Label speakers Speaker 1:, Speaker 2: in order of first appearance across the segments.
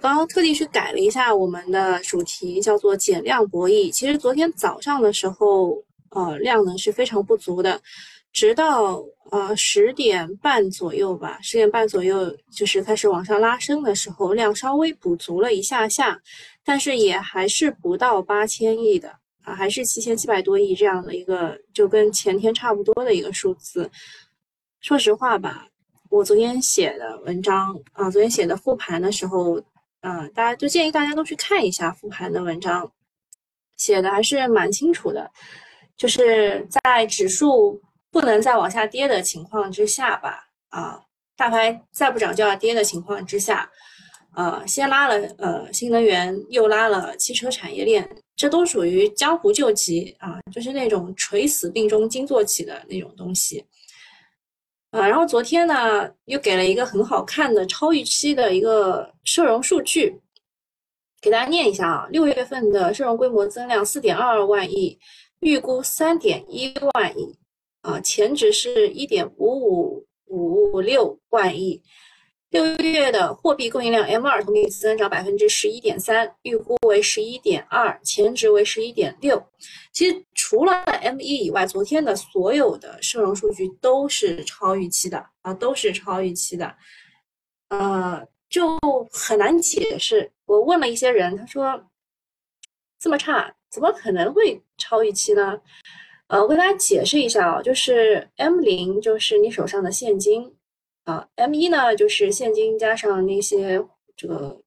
Speaker 1: 刚刚特地去改了一下我们的主题，叫做减量博弈。其实昨天早上的时候，呃，量呢是非常不足的，直到呃十点半左右吧，十点半左右就是开始往上拉升的时候，量稍微补足了一下下，但是也还是不到八千亿的啊，还是七千七百多亿这样的一个，就跟前天差不多的一个数字。说实话吧。我昨天写的文章啊，昨天写的复盘的时候，嗯，大家就建议大家都去看一下复盘的文章，写的还是蛮清楚的。就是在指数不能再往下跌的情况之下吧，啊，大盘再不涨就要跌的情况之下，呃，先拉了呃新能源，又拉了汽车产业链，这都属于江湖救急啊，就是那种垂死病中惊坐起的那种东西。啊，然后昨天呢，又给了一个很好看的超预期的一个社融数据，给大家念一下啊。六月份的社融规模增量四点二二万亿，预估三点一万亿，啊，前值是一点五五五六万亿。六月的货币供应量 M 二同比增长百分之十一点三，预估为十一点二，前值为十一点六。其实除了 M 一以外，昨天的所有的社融数据都是超预期的啊，都是超预期的。呃，就很难解释。我问了一些人，他说这么差，怎么可能会超预期呢？呃，我给大家解释一下啊，就是 M 零就是你手上的现金。啊，M 一呢，就是现金加上那些这个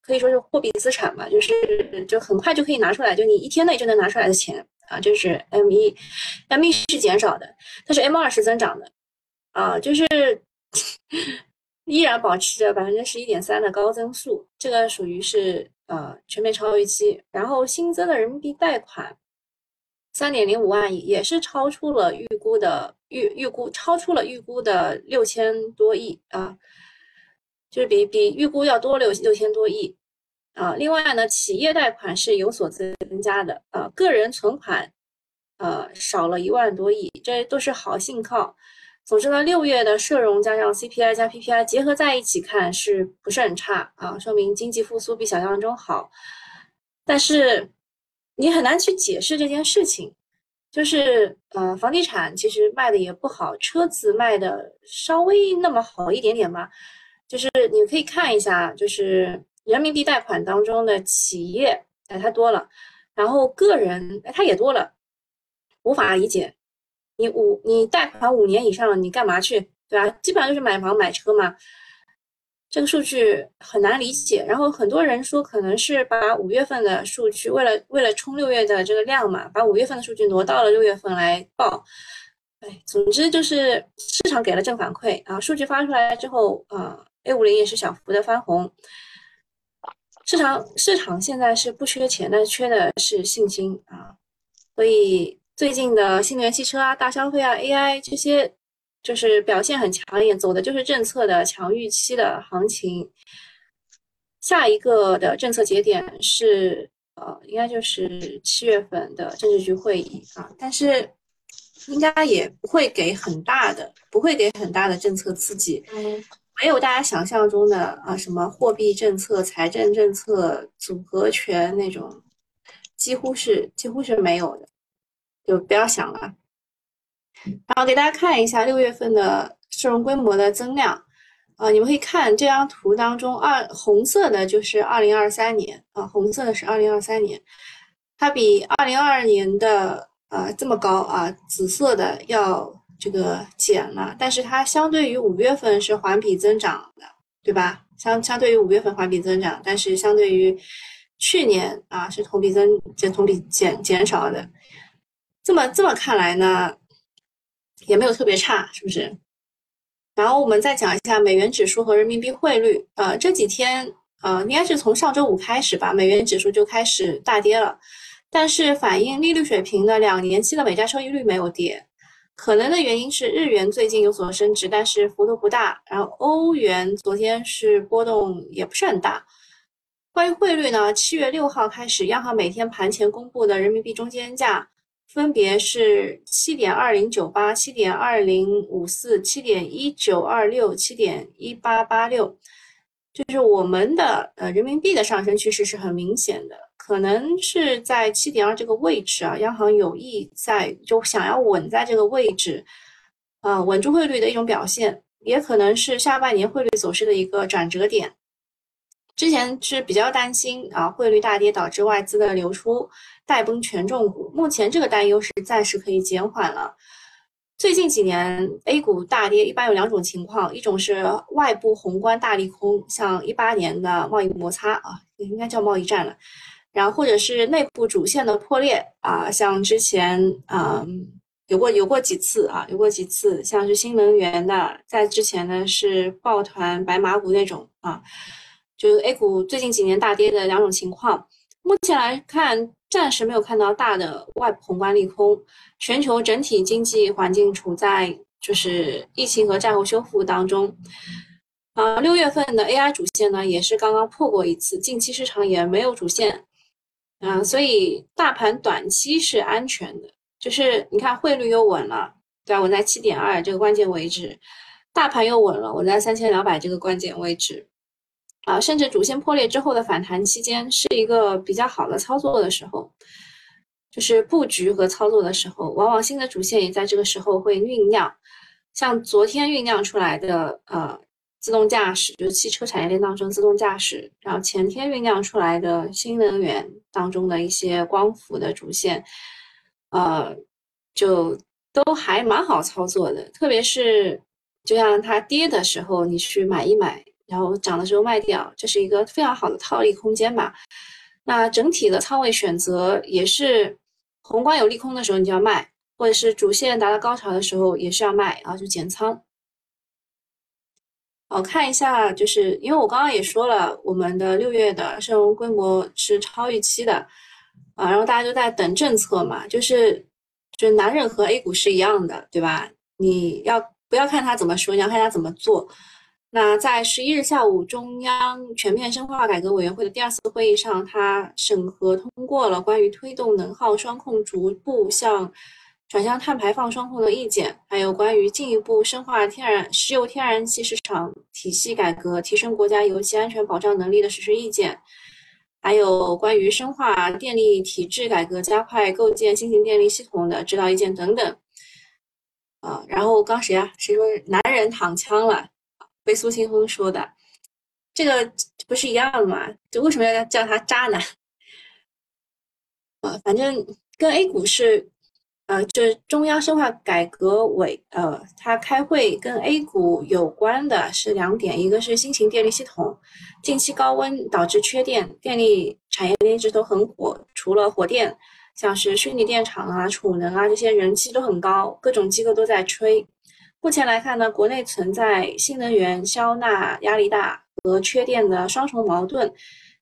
Speaker 1: 可以说是货币资产吧，就是就很快就可以拿出来，就你一天内就能拿出来的钱啊，就是 M 一。M 一是减少的，但是 M 二是增长的啊，就是 依然保持着百分之十一点三的高增速，这个属于是呃全面超预期。然后新增的人民币贷款。三点零五万亿也是超出了预估的预预估，超出了预估的六千多亿啊，就是比比预估要多六六千多亿啊。另外呢，企业贷款是有所增加的啊，个人存款呃少了一万多亿，这都是好信号。总之呢，六月的社融加上 CPI 加 PPI 结合在一起看是不是很差啊？说明经济复苏比想象中好，但是。你很难去解释这件事情，就是呃，房地产其实卖的也不好，车子卖的稍微那么好一点点吧。就是你可以看一下，就是人民币贷款当中的企业，哎，它多了，然后个人，哎，它也多了，无法理解。你五你贷款五年以上，你干嘛去，对吧？基本上就是买房买车嘛。这个数据很难理解，然后很多人说可能是把五月份的数据为了为了冲六月的这个量嘛，把五月份的数据挪到了六月份来报。哎，总之就是市场给了正反馈啊，数据发出来之后啊，A 五零也是小幅的翻红。市场市场现在是不缺钱，但缺的是信心啊，所以最近的新能源汽车啊、大消费啊、AI 这些。就是表现很抢眼，走的就是政策的强预期的行情。下一个的政策节点是呃，应该就是七月份的政治局会议啊，但是应该也不会给很大的，不会给很大的政策刺激，没有大家想象中的啊什么货币政策、财政政策、组合拳那种，几乎是几乎是没有的，就不要想了。然后给大家看一下六月份的社融规模的增量，啊，你们可以看这张图当中，二红色的就是二零二三年啊，红色的是二零二三年，它比二零二二年的呃这么高啊，紫色的要这个减了，但是它相对于五月份是环比增长的，对吧？相相对于五月份环比增长，但是相对于去年啊是同比增减同比减减少的，这么这么看来呢？也没有特别差，是不是？然后我们再讲一下美元指数和人民币汇率。呃，这几天，呃，应该是从上周五开始吧，美元指数就开始大跌了。但是反映利率水平的两年期的美债收益率没有跌，可能的原因是日元最近有所升值，但是幅度不大。然后欧元昨天是波动也不是很大。关于汇率呢，七月六号开始，央行每天盘前公布的人民币中间价。分别是七点二零九八、七点二零五四、七点一九二六、七点一八八六。就是我们的呃人民币的上升趋势是很明显的，可能是在七点二这个位置啊，央行有意在就想要稳在这个位置，呃稳住汇率的一种表现，也可能是下半年汇率走势的一个转折点。之前是比较担心啊汇率大跌导致外资的流出带崩权重股，目前这个担忧是暂时可以减缓了。最近几年 A 股大跌，一般有两种情况，一种是外部宏观大利空，像一八年的贸易摩擦啊，应该叫贸易战了，然后或者是内部主线的破裂啊，像之前嗯有过有过几次啊，有过几次，像是新能源的，在之前呢是抱团白马股那种啊，就是 A 股最近几年大跌的两种情况，目前来看。暂时没有看到大的外部宏观利空，全球整体经济环境处在就是疫情和债务修复当中。啊，六月份的 AI 主线呢也是刚刚破过一次，近期市场也没有主线，啊，所以大盘短期是安全的。就是你看汇率又稳了，对吧？稳在七点二这个关键位置，大盘又稳了，稳在三千两百这个关键位置。啊，甚至主线破裂之后的反弹期间是一个比较好的操作的时候，就是布局和操作的时候，往往新的主线也在这个时候会酝酿。像昨天酝酿出来的呃自动驾驶，就是汽车产业链当中自动驾驶，然后前天酝酿出来的新能源当中的一些光伏的主线，呃，就都还蛮好操作的。特别是就像它跌的时候，你去买一买。然后涨的时候卖掉，这是一个非常好的套利空间吧。那整体的仓位选择也是，宏观有利空的时候你就要卖，或者是主线达到高潮的时候也是要卖啊，就减仓。好，看一下，就是因为我刚刚也说了，我们的六月的社融规模是超预期的啊，然后大家都在等政策嘛，就是就是男人和 A 股是一样的，对吧？你要不要看他怎么说，你要看他怎么做。那在十一日下午，中央全面深化改革委员会的第二次会议上，他审核通过了关于推动能耗双控逐步向转向碳排放双控的意见，还有关于进一步深化天然石油天然气市场体系改革，提升国家油气安全保障能力的实施意见，还有关于深化电力体制改革，加快构建新型电力系统的指导意见等等。啊，然后刚谁啊？谁说男人躺枪了？被苏清风说的，这个不是一样的吗？就为什么要叫他渣男？呃，反正跟 A 股是，呃，这中央深化改革委，呃，他开会跟 A 股有关的是两点，一个是新型电力系统，近期高温导致缺电，电力产业链一直都很火，除了火电，像是虚拟电厂啊、储能啊这些人气都很高，各种机构都在吹。目前来看呢，国内存在新能源消纳压力大和缺电的双重矛盾。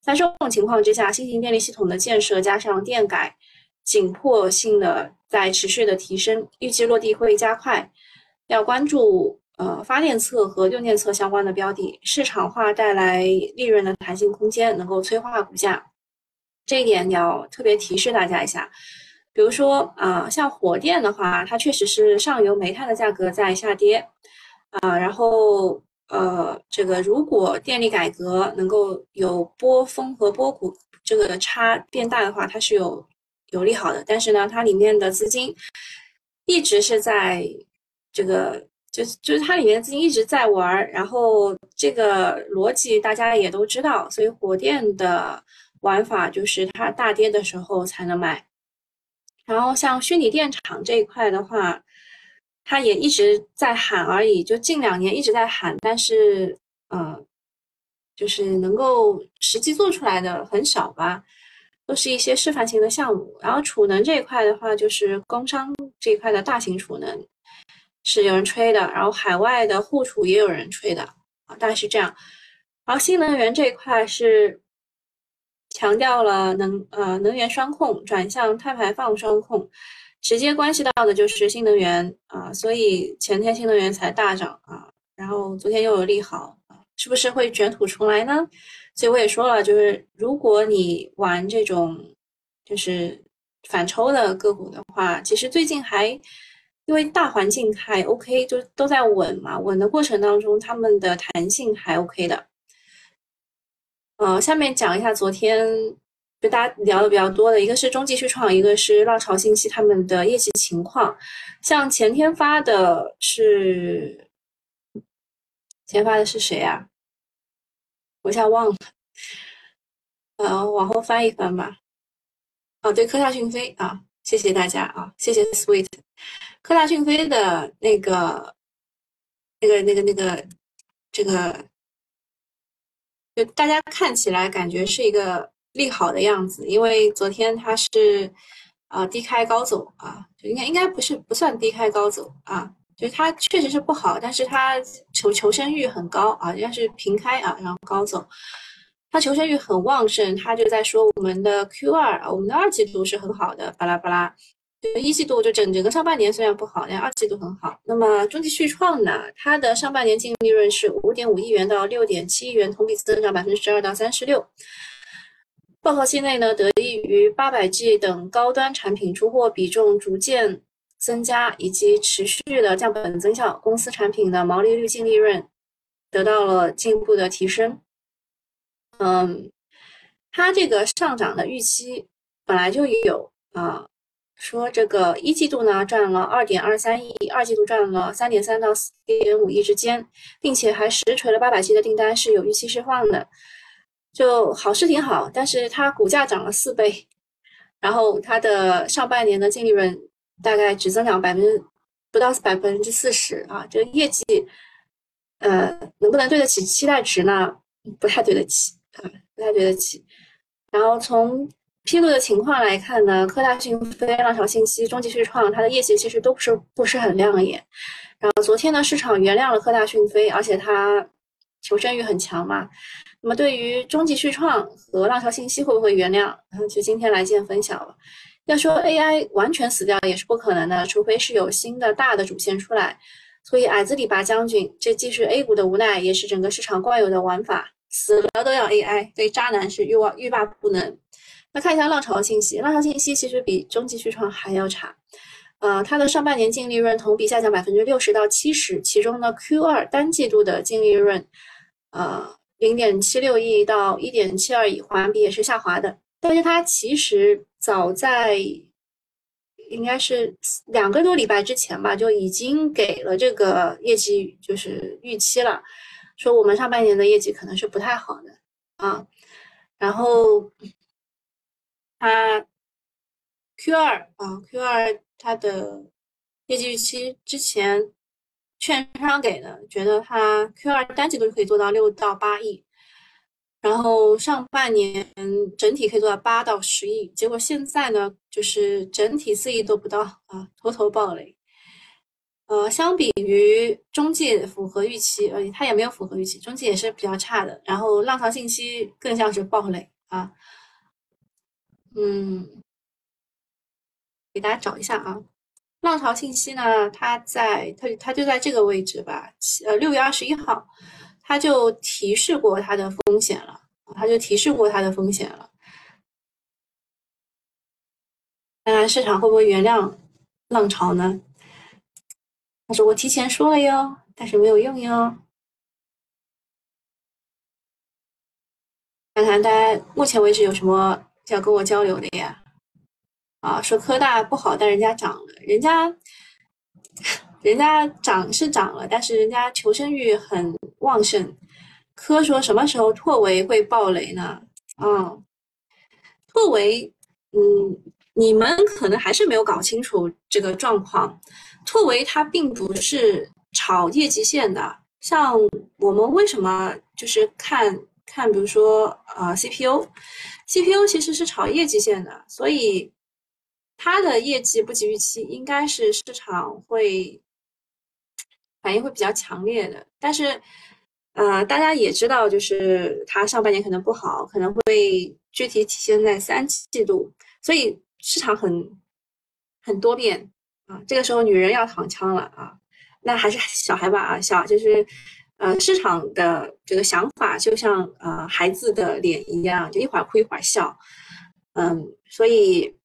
Speaker 1: 在这种情况之下，新型电力系统的建设加上电改紧迫性的在持续的提升，预计落地会加快。要关注呃发电侧和用电侧相关的标的，市场化带来利润的弹性空间，能够催化股价。这一点要特别提示大家一下。比如说啊，像火电的话，它确实是上游煤炭的价格在下跌啊，然后呃，这个如果电力改革能够有波峰和波谷这个差变大的话，它是有有利好的。但是呢，它里面的资金一直是在这个，就就是它里面的资金一直在玩，然后这个逻辑大家也都知道，所以火电的玩法就是它大跌的时候才能买。然后像虚拟电厂这一块的话，它也一直在喊而已，就近两年一直在喊，但是呃，就是能够实际做出来的很少吧，都是一些示范型的项目。然后储能这一块的话，就是工商这一块的大型储能是有人吹的，然后海外的户储也有人吹的啊，大概是这样。然后新能源这一块是。强调了能呃能源双控转向碳排放双控，直接关系到的就是新能源啊，所以前天新能源才大涨啊，然后昨天又有利好啊，是不是会卷土重来呢？所以我也说了，就是如果你玩这种就是反抽的个股的话，其实最近还因为大环境还 OK，就都在稳嘛，稳的过程当中，他们的弹性还 OK 的。呃，下面讲一下昨天就大家聊的比较多的，一个是中继续创，一个是浪潮信息他们的业绩情况。像前天发的是，前发的是谁啊？我一下忘了，呃，往后翻一翻吧。啊，对，科大讯飞啊，谢谢大家啊，谢谢 Sweet，科大讯飞的那个、那个、那个、那个，这个，就大家看起来感觉是一个利好的样子，因为昨天它是啊低开高走啊，就应该应该不是不算低开高走啊。就是它确实是不好，但是它求求生欲很高啊，应该是平开啊，然后高走，它求生欲很旺盛，它就在说我们的 Q 二啊，我们的二季度是很好的，巴拉巴拉，一季度就整整个上半年虽然不好，但二季度很好。那么中期续创呢，它的上半年净利润是五点五亿元到六点七亿元，同比增长百分之十二到三十六。报告期内呢，得益于八百 G 等高端产品出货比重逐渐。增加以及持续的降本增效，公司产品的毛利率、净利润得到了进一步的提升。嗯，它这个上涨的预期本来就有啊，说这个一季度呢赚了二点二三亿，二季度赚了三点三到四点五亿之间，并且还实锤了八百 G 的订单是有预期释放的，就好是挺好，但是它股价涨了四倍，然后它的上半年的净利润。大概只增长百分之不到百分之四十啊，这个业绩，呃，能不能对得起期待值呢？不太对得起啊，不太对得起。然后从披露的情况来看呢，科大讯飞、浪潮信息、中极旭创，它的业绩其实都不是不是很亮眼。然后昨天呢，市场原谅了科大讯飞，而且它求生欲很强嘛。那么对于中极旭创和浪潮信息会不会原谅？就今天来见分晓了。要说 AI 完全死掉也是不可能的，除非是有新的大的主线出来。所以矮子里拔将军，这既是 A 股的无奈，也是整个市场惯有的玩法。死了都要 AI，对渣男是欲望欲罢不能。那看一下浪潮信息，浪潮信息其实比中继续创还要差。呃，它的上半年净利润同比下降百分之六十到七十，其中呢 Q 二单季度的净利润，呃，零点七六亿到一点七二亿，环比也是下滑的。但是它其实。早在应该是两个多礼拜之前吧，就已经给了这个业绩就是预期了，说我们上半年的业绩可能是不太好的啊。然后它 Q 二啊 Q 二它的业绩预期之前券商给的，觉得它 Q 二单季度可以做到六到八亿。然后上半年整体可以做到八到十亿，结果现在呢，就是整体四亿都不到啊，头头暴雷。呃，相比于中介符合预期，呃，它也没有符合预期，中介也是比较差的。然后浪潮信息更像是暴雷啊。嗯，给大家找一下啊，浪潮信息呢，它在它它就在这个位置吧，呃，六月二十一号。它就提示过它的风险了，它就提示过它的风险了。看看市场会不会原谅浪潮呢？他说我提前说了哟，但是没有用哟。看看大家目前为止有什么要跟我交流的呀？啊，说科大不好，但人家涨了，人家。人家涨是涨了，但是人家求生欲很旺盛。科说什么时候拓维会爆雷呢？啊，拓维，嗯，你们可能还是没有搞清楚这个状况。拓维它并不是炒业绩线的，像我们为什么就是看看，比如说啊，CPU，CPU 其实是炒业绩线的，所以它的业绩不及预期，应该是市场会。反应会比较强烈的，但是，呃，大家也知道，就是它上半年可能不好，可能会具体体现在三季度，所以市场很很多变啊。这个时候女人要躺枪了啊，那还是小孩吧啊，小就是，呃，市场的这个想法就像呃孩子的脸一样，就一会儿哭一会儿笑，嗯，所以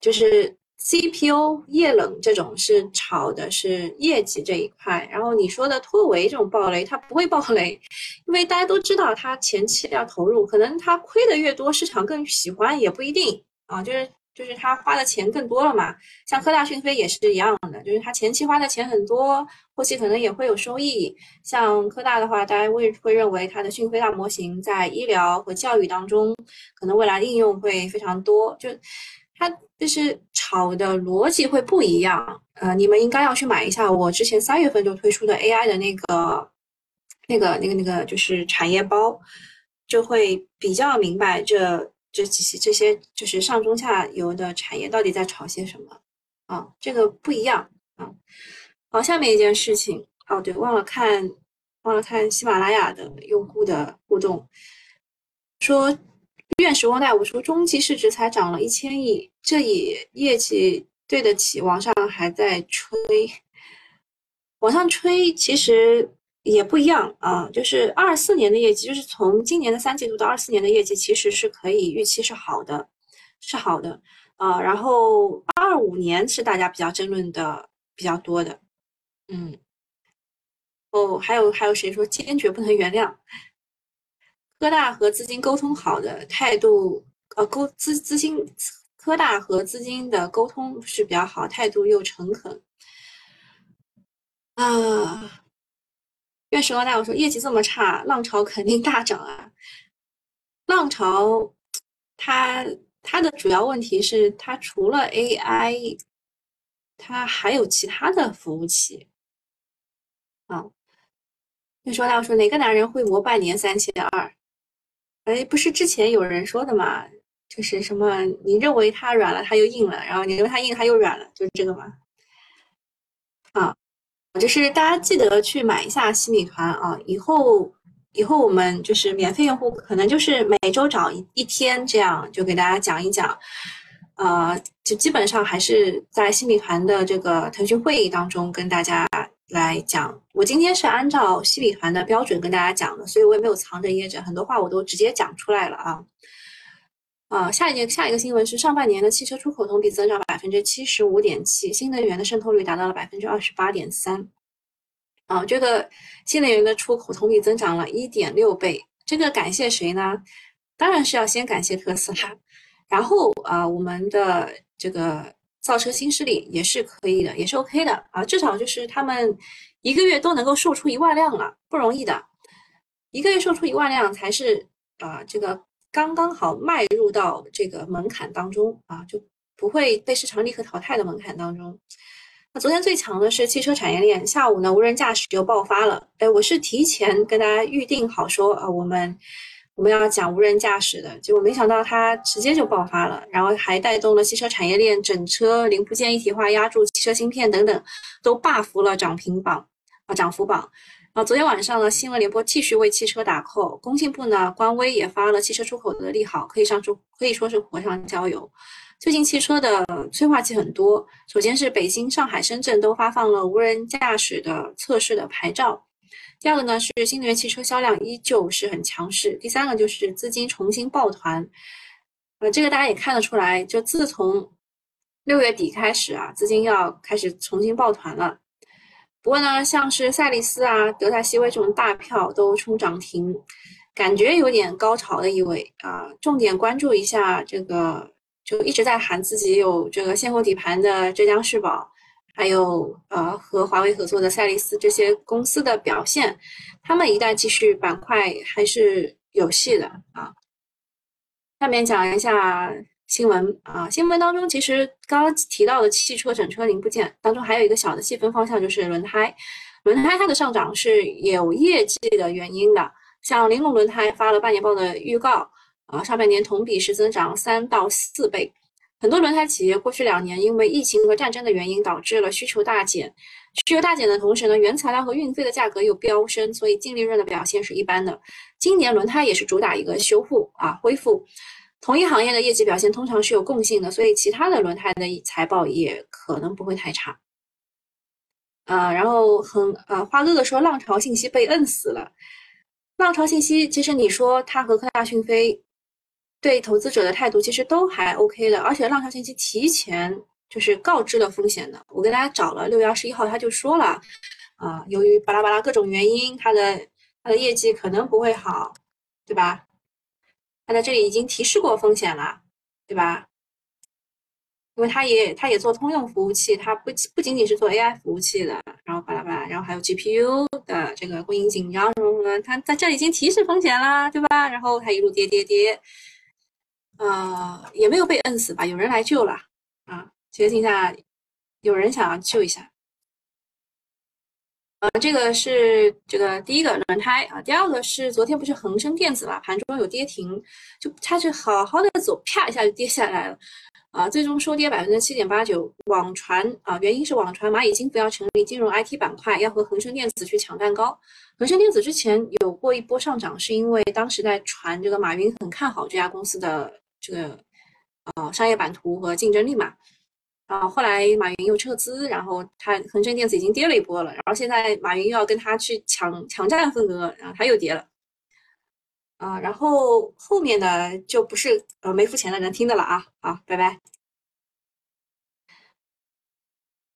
Speaker 1: 就是。CPO 液冷这种是炒的是业绩这一块，然后你说的拓维这种暴雷，它不会暴雷，因为大家都知道它前期要投入，可能它亏的越多，市场更喜欢也不一定啊，就是就是他花的钱更多了嘛。像科大讯飞也是一样的，就是他前期花的钱很多，后期可能也会有收益。像科大的话，大家会会认为它的讯飞大模型在医疗和教育当中，可能未来应用会非常多，就。它就是炒的逻辑会不一样，呃，你们应该要去买一下我之前三月份就推出的 AI 的那个、那个、那个、那个，就是产业包，就会比较明白这这几些这些就是上中下游的产业到底在炒些什么啊，这个不一样啊。好，下面一件事情，哦对，忘了看忘了看喜马拉雅的用户的互动，说。愿时光带我说，中期市值才涨了一千亿，这也业绩对得起？网上还在吹，往上吹其实也不一样啊。就是二四年的业绩，就是从今年的三季度到二四年的业绩，其实是可以预期是好的，是好的啊。然后二五年是大家比较争论的比较多的，嗯。哦，还有还有谁说坚决不能原谅？科大和资金沟通好的态度，呃，沟资资金，科大和资金的沟通是比较好，态度又诚恳。啊，月时光大我说业绩这么差，浪潮肯定大涨啊。浪潮，它它的主要问题是它除了 AI，它还有其他的服务器。啊，愿时光大我说哪个男人会磨半年三千二？哎，不是之前有人说的嘛？就是什么，你认为它软了，它又硬了；然后你认为它硬，它又软了，就是这个嘛。啊，就是大家记得去买一下西米团啊！以后以后我们就是免费用户，可能就是每周找一一天这样，就给大家讲一讲。呃，就基本上还是在西米团的这个腾讯会议当中跟大家。来讲，我今天是按照西米团的标准跟大家讲的，所以我也没有藏着掖着，很多话我都直接讲出来了啊。啊，下一件下一个新闻是上半年的汽车出口同比增长百分之七十五点七，新能源的渗透率达到了百分之二十八点三。啊，这个新能源的出口同比增长了一点六倍，这个感谢谁呢？当然是要先感谢特斯拉，然后啊，我们的这个。造车新势力也是可以的，也是 OK 的啊，至少就是他们一个月都能够售出一万辆了，不容易的，一个月售出一万辆才是啊，这个刚刚好迈入到这个门槛当中啊，就不会被市场立刻淘汰的门槛当中。那昨天最强的是汽车产业链，下午呢无人驾驶又爆发了，哎，我是提前跟大家预定好说啊，我们。我们要讲无人驾驶的，结果没想到它直接就爆发了，然后还带动了汽车产业链整车零部件一体化压住汽车芯片等等，都霸服了涨停榜啊涨幅榜。啊，昨天晚上呢，新闻联播继续为汽车打 call，工信部呢官微也发了汽车出口的利好，可以上出可以说是火上浇油。最近汽车的催化剂很多，首先是北京、上海、深圳都发放了无人驾驶的测试的牌照。第二个呢是新能源汽车销量依旧是很强势。第三个就是资金重新抱团，呃，这个大家也看得出来，就自从六月底开始啊，资金要开始重新抱团了。不过呢，像是赛力斯啊、德赛西威这种大票都冲涨停，感觉有点高潮的意味啊。重点关注一下这个，就一直在喊自己有这个现货底盘的浙江世宝。还有呃和华为合作的赛力斯这些公司的表现，他们一旦继续板块还是有戏的啊。下面讲一下新闻啊，新闻当中其实刚刚提到的汽车整车零部件当中还有一个小的细分方向就是轮胎，轮胎它的上涨是有业绩的原因的，像玲珑轮胎发了半年报的预告啊，上半年同比是增长三到四倍。很多轮胎企业过去两年因为疫情和战争的原因，导致了需求大减。需求大减的同时呢，原材料和运费的价格又飙升，所以净利润的表现是一般的。今年轮胎也是主打一个修复啊恢复。同一行业的业绩表现通常是有共性的，所以其他的轮胎的财报也可能不会太差。啊，然后很啊，花哥哥说浪潮信息被摁死了。浪潮信息其实你说它和科大讯飞。对投资者的态度其实都还 OK 的，而且浪潮信息提前就是告知了风险的。我给大家找了六月二十一号，他就说了，啊，由于巴拉巴拉各种原因，他的他的业绩可能不会好，对吧？他在这里已经提示过风险了，对吧？因为他也他也做通用服务器，他不不仅仅是做 AI 服务器的，然后巴拉巴拉，然后还有 GPU 的这个供应紧张什么什么，他在这里已经提示风险啦，对吧？然后他一路跌跌跌，呃，也没有被摁死吧？有人来救了啊！决定下有人想要救一下。呃，这个是这个第一个轮胎啊，第二个是昨天不是恒生电子嘛，盘中有跌停，就它是好好的走，啪一下就跌下来了，啊，最终收跌百分之七点八九。网传啊，原因是网传蚂蚁金服要成立金融 IT 板块，要和恒生电子去抢蛋糕。恒生电子之前有过一波上涨，是因为当时在传这个马云很看好这家公司的这个呃商业版图和竞争力嘛。啊，后来马云又撤资，然后他恒生电子已经跌了一波了，然后现在马云又要跟他去抢抢占份额，然后他又跌了。啊，然后后面的就不是呃没付钱的人听的了啊，好，拜拜。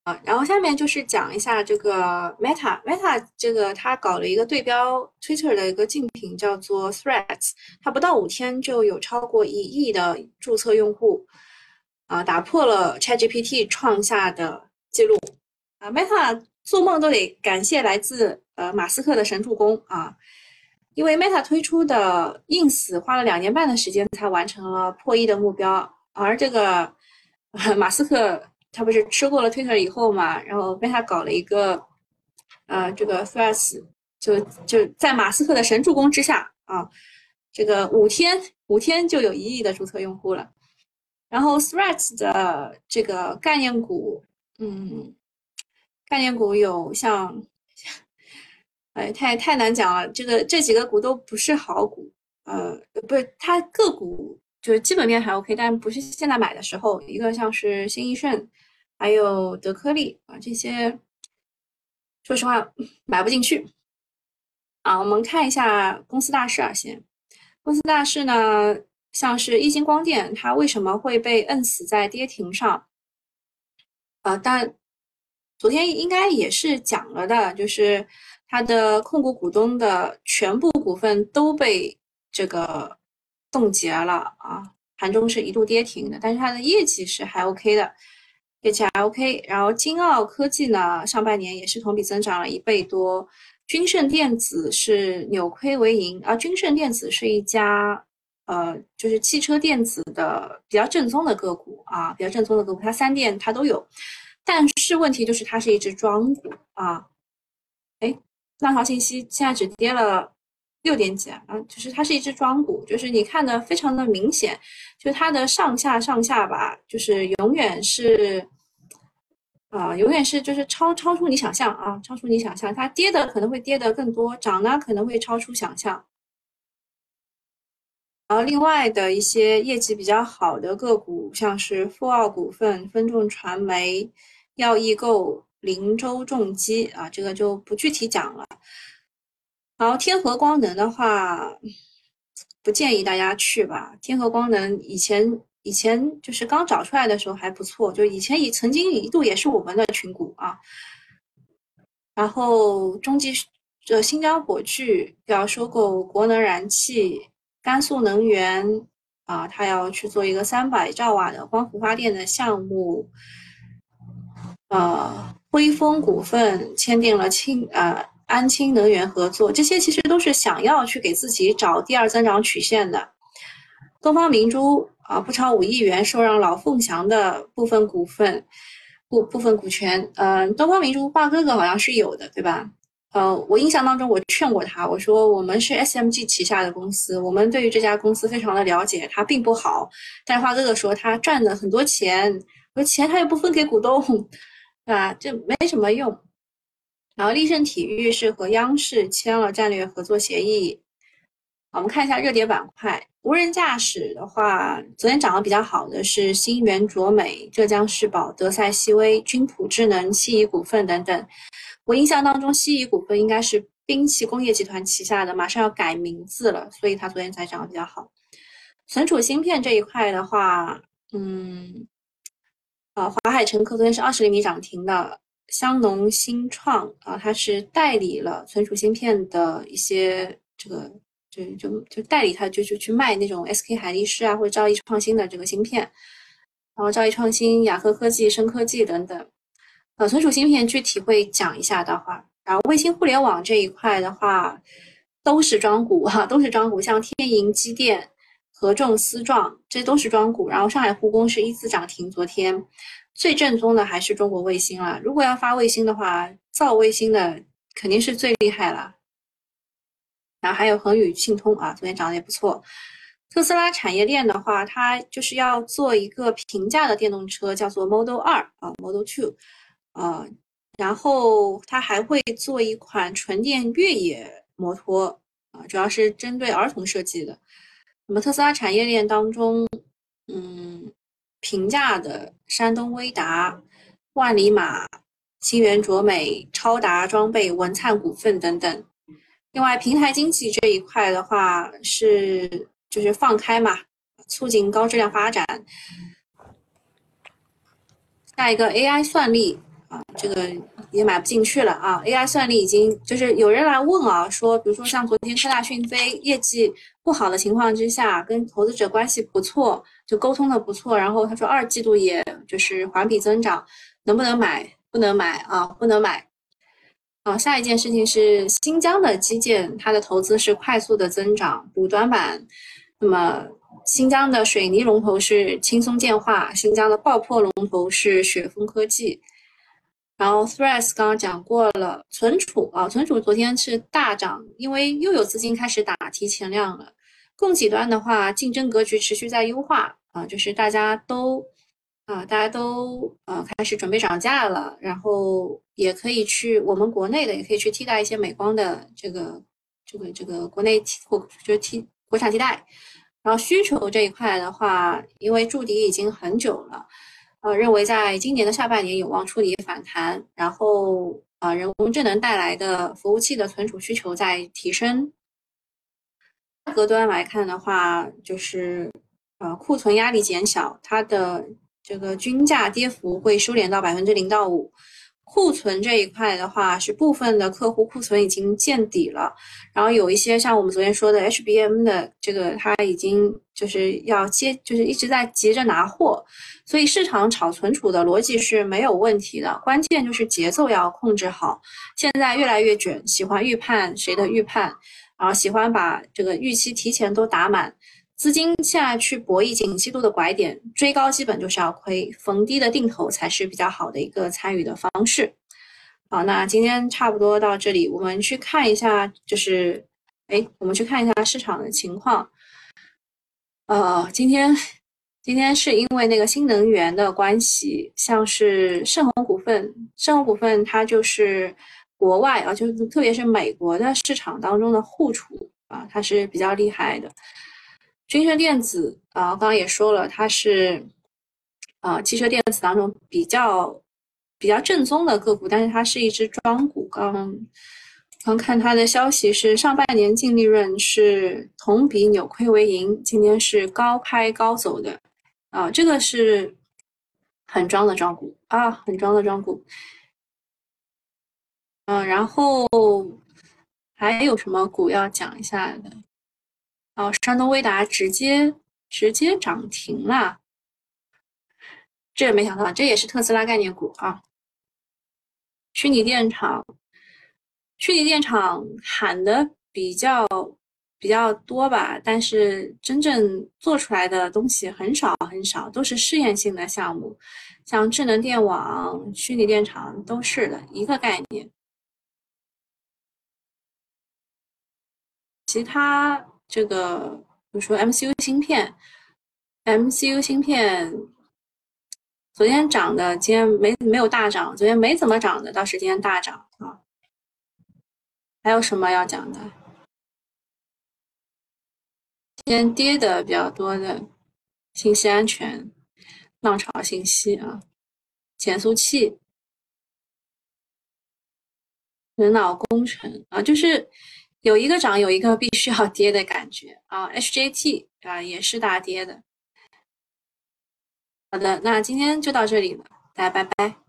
Speaker 1: 啊，然后下面就是讲一下这个 Meta，Meta 这个他搞了一个对标 Twitter 的一个竞品，叫做 Threads，它不到五天就有超过一亿的注册用户。啊，打破了 ChatGPT 创下的记录啊！Meta 做梦都得感谢来自呃马斯克的神助攻啊！因为 Meta 推出的 Ins 花了两年半的时间才完成了破亿的目标，而这个马斯克他不是吃过了 Twitter 以后嘛，然后 Meta 搞了一个呃这个 Threads，就就在马斯克的神助攻之下啊，这个五天五天就有一亿的注册用户了。然后 threats 的这个概念股，嗯，概念股有像，哎，太太难讲了。这个这几个股都不是好股，呃，不是它个股就是基本面还 OK，但不是现在买的时候。一个像是新易顺，还有德科利啊，这些，说实话买不进去。啊，我们看一下公司大事啊，先，公司大事呢？像是一星光电，它为什么会被摁死在跌停上？啊，但昨天应该也是讲了的，就是它的控股股东的全部股份都被这个冻结了啊，盘中是一度跌停的，但是它的业绩是还 OK 的，业绩还 OK。然后金奥科技呢，上半年也是同比增长了一倍多，君盛电子是扭亏为盈，而君盛电子是一家。呃，就是汽车电子的比较正宗的个股啊，比较正宗的个股，它三电它都有，但是问题就是它是一只庄股啊。哎，浪潮信息现在只跌了六点几啊，就是它是一只庄股，就是你看的非常的明显，就它的上下上下吧，就是永远是啊，永远是就是超超出你想象啊，超出你想象，它跌的可能会跌的更多，涨呢可能会超出想象。然后，另外的一些业绩比较好的个股，像是富奥股份、分众传媒、药易购、灵州重机啊，这个就不具体讲了。然后，天合光能的话，不建议大家去吧。天合光能以前以前就是刚找出来的时候还不错，就以前也曾经一度也是我们的群股啊。然后，中基这新疆火炬要收购国能燃气。甘肃能源啊，他要去做一个三百兆瓦的光伏发电的项目。呃，辉丰股份签订了氢呃安氢能源合作，这些其实都是想要去给自己找第二增长曲线的。东方明珠啊，不超五亿元受让老凤祥的部分股份部部分股权。嗯，东方明珠华哥哥好像是有的，对吧？呃，我印象当中，我劝过他，我说我们是 SMG 旗下的公司，我们对于这家公司非常的了解，它并不好。但是花哥哥说他赚了很多钱，我说钱他又不分给股东，对吧？这没什么用。然后立盛体育是和央视签了战略合作协议。我们看一下热点板块，无人驾驶的话，昨天涨得比较好的是新源卓美、浙江世宝、德赛西威、君普智能、西仪股份等等。我印象当中，西仪股份应该是兵器工业集团旗下的，马上要改名字了，所以它昨天才涨得比较好。存储芯片这一块的话，嗯，啊，华海城科昨天是二十厘米涨停的，香农新创啊，它是代理了存储芯片的一些这个，就就就代理它，就就去卖那种 SK 海力士啊或者兆易创新的这个芯片，然后兆易创新、雅科科技、深科技等等，呃，存储芯片具体会讲一下的话，然后卫星互联网这一块的话，都是庄股哈，都是庄股，像天银机电。合众思壮，这都是庄股。然后上海护工是一字涨停，昨天最正宗的还是中国卫星了。如果要发卫星的话，造卫星的肯定是最厉害了。然后还有恒宇信通啊，昨天涨得也不错。特斯拉产业链的话，它就是要做一个平价的电动车，叫做 Model 二啊，Model Two 啊，然后它还会做一款纯电越野摩托啊，主要是针对儿童设计的。那么特斯拉产业链当中，嗯，平价的山东威达、万里马、新源卓美、超达装备、文灿股份等等。另外，平台经济这一块的话，是就是放开嘛，促进高质量发展。下一个 AI 算力。这个也买不进去了啊！AI 算力已经就是有人来问啊，说比如说像昨天科大讯飞业绩不好的情况之下，跟投资者关系不错，就沟通的不错，然后他说二季度也就是环比增长，能不能买？不能买啊，不能买。啊，下一件事情是新疆的基建，它的投资是快速的增长，补短板。那么新疆的水泥龙头是轻松建化，新疆的爆破龙头是雪峰科技。然后 Threads 刚刚讲过了，存储啊，存储昨天是大涨，因为又有资金开始打提前量了。供给端的话，竞争格局持续在优化啊，就是大家都啊，大家都呃开始准备涨价了，然后也可以去我们国内的也可以去替代一些美光的这个这个这个国内替或就是替国产替代。然后需求这一块的话，因为筑底已经很久了。呃，认为在今年的下半年有望触底反弹，然后啊，人工智能带来的服务器的存储需求在提升。价格端来看的话，就是呃库存压力减小，它的这个均价跌幅会收敛到百分之零到五。库存这一块的话，是部分的客户库存已经见底了，然后有一些像我们昨天说的 HBM 的这个，它已经就是要接，就是一直在急着拿货，所以市场炒存储的逻辑是没有问题的，关键就是节奏要控制好。现在越来越卷，喜欢预判谁的预判，然后喜欢把这个预期提前都打满。资金下去博弈景气度的拐点，追高基本就是要亏，逢低的定投才是比较好的一个参与的方式。好，那今天差不多到这里，我们去看一下，就是，哎，我们去看一下市场的情况。呃，今天今天是因为那个新能源的关系，像是盛虹股份，盛虹股份它就是国外啊，就是特别是美国的市场当中的互储啊，它是比较厉害的。君盛电子啊，刚刚也说了，它是啊汽车电子当中比较比较正宗的个股，但是它是一只庄股。刚刚看它的消息是，上半年净利润是同比扭亏为盈，今天是高开高走的啊，这个是很庄的庄股啊，很庄的庄股。嗯，然后还有什么股要讲一下的？哦，山东威达直接直接涨停了，这没想到，这也是特斯拉概念股啊。虚拟电厂，虚拟电厂喊的比较比较多吧，但是真正做出来的东西很少很少，都是试验性的项目，像智能电网、虚拟电厂都是的一个概念，其他。这个，比如说 MCU 芯片，MCU 芯片昨天涨的，今天没没有大涨，昨天没怎么涨的，倒是今天大涨啊。还有什么要讲的？今天跌的比较多的，信息安全、浪潮信息啊，减速器、人脑工程啊，就是。有一个涨，有一个必须要跌的感觉 啊！HJT 啊也是大跌的。好的，那今天就到这里了，大家拜拜。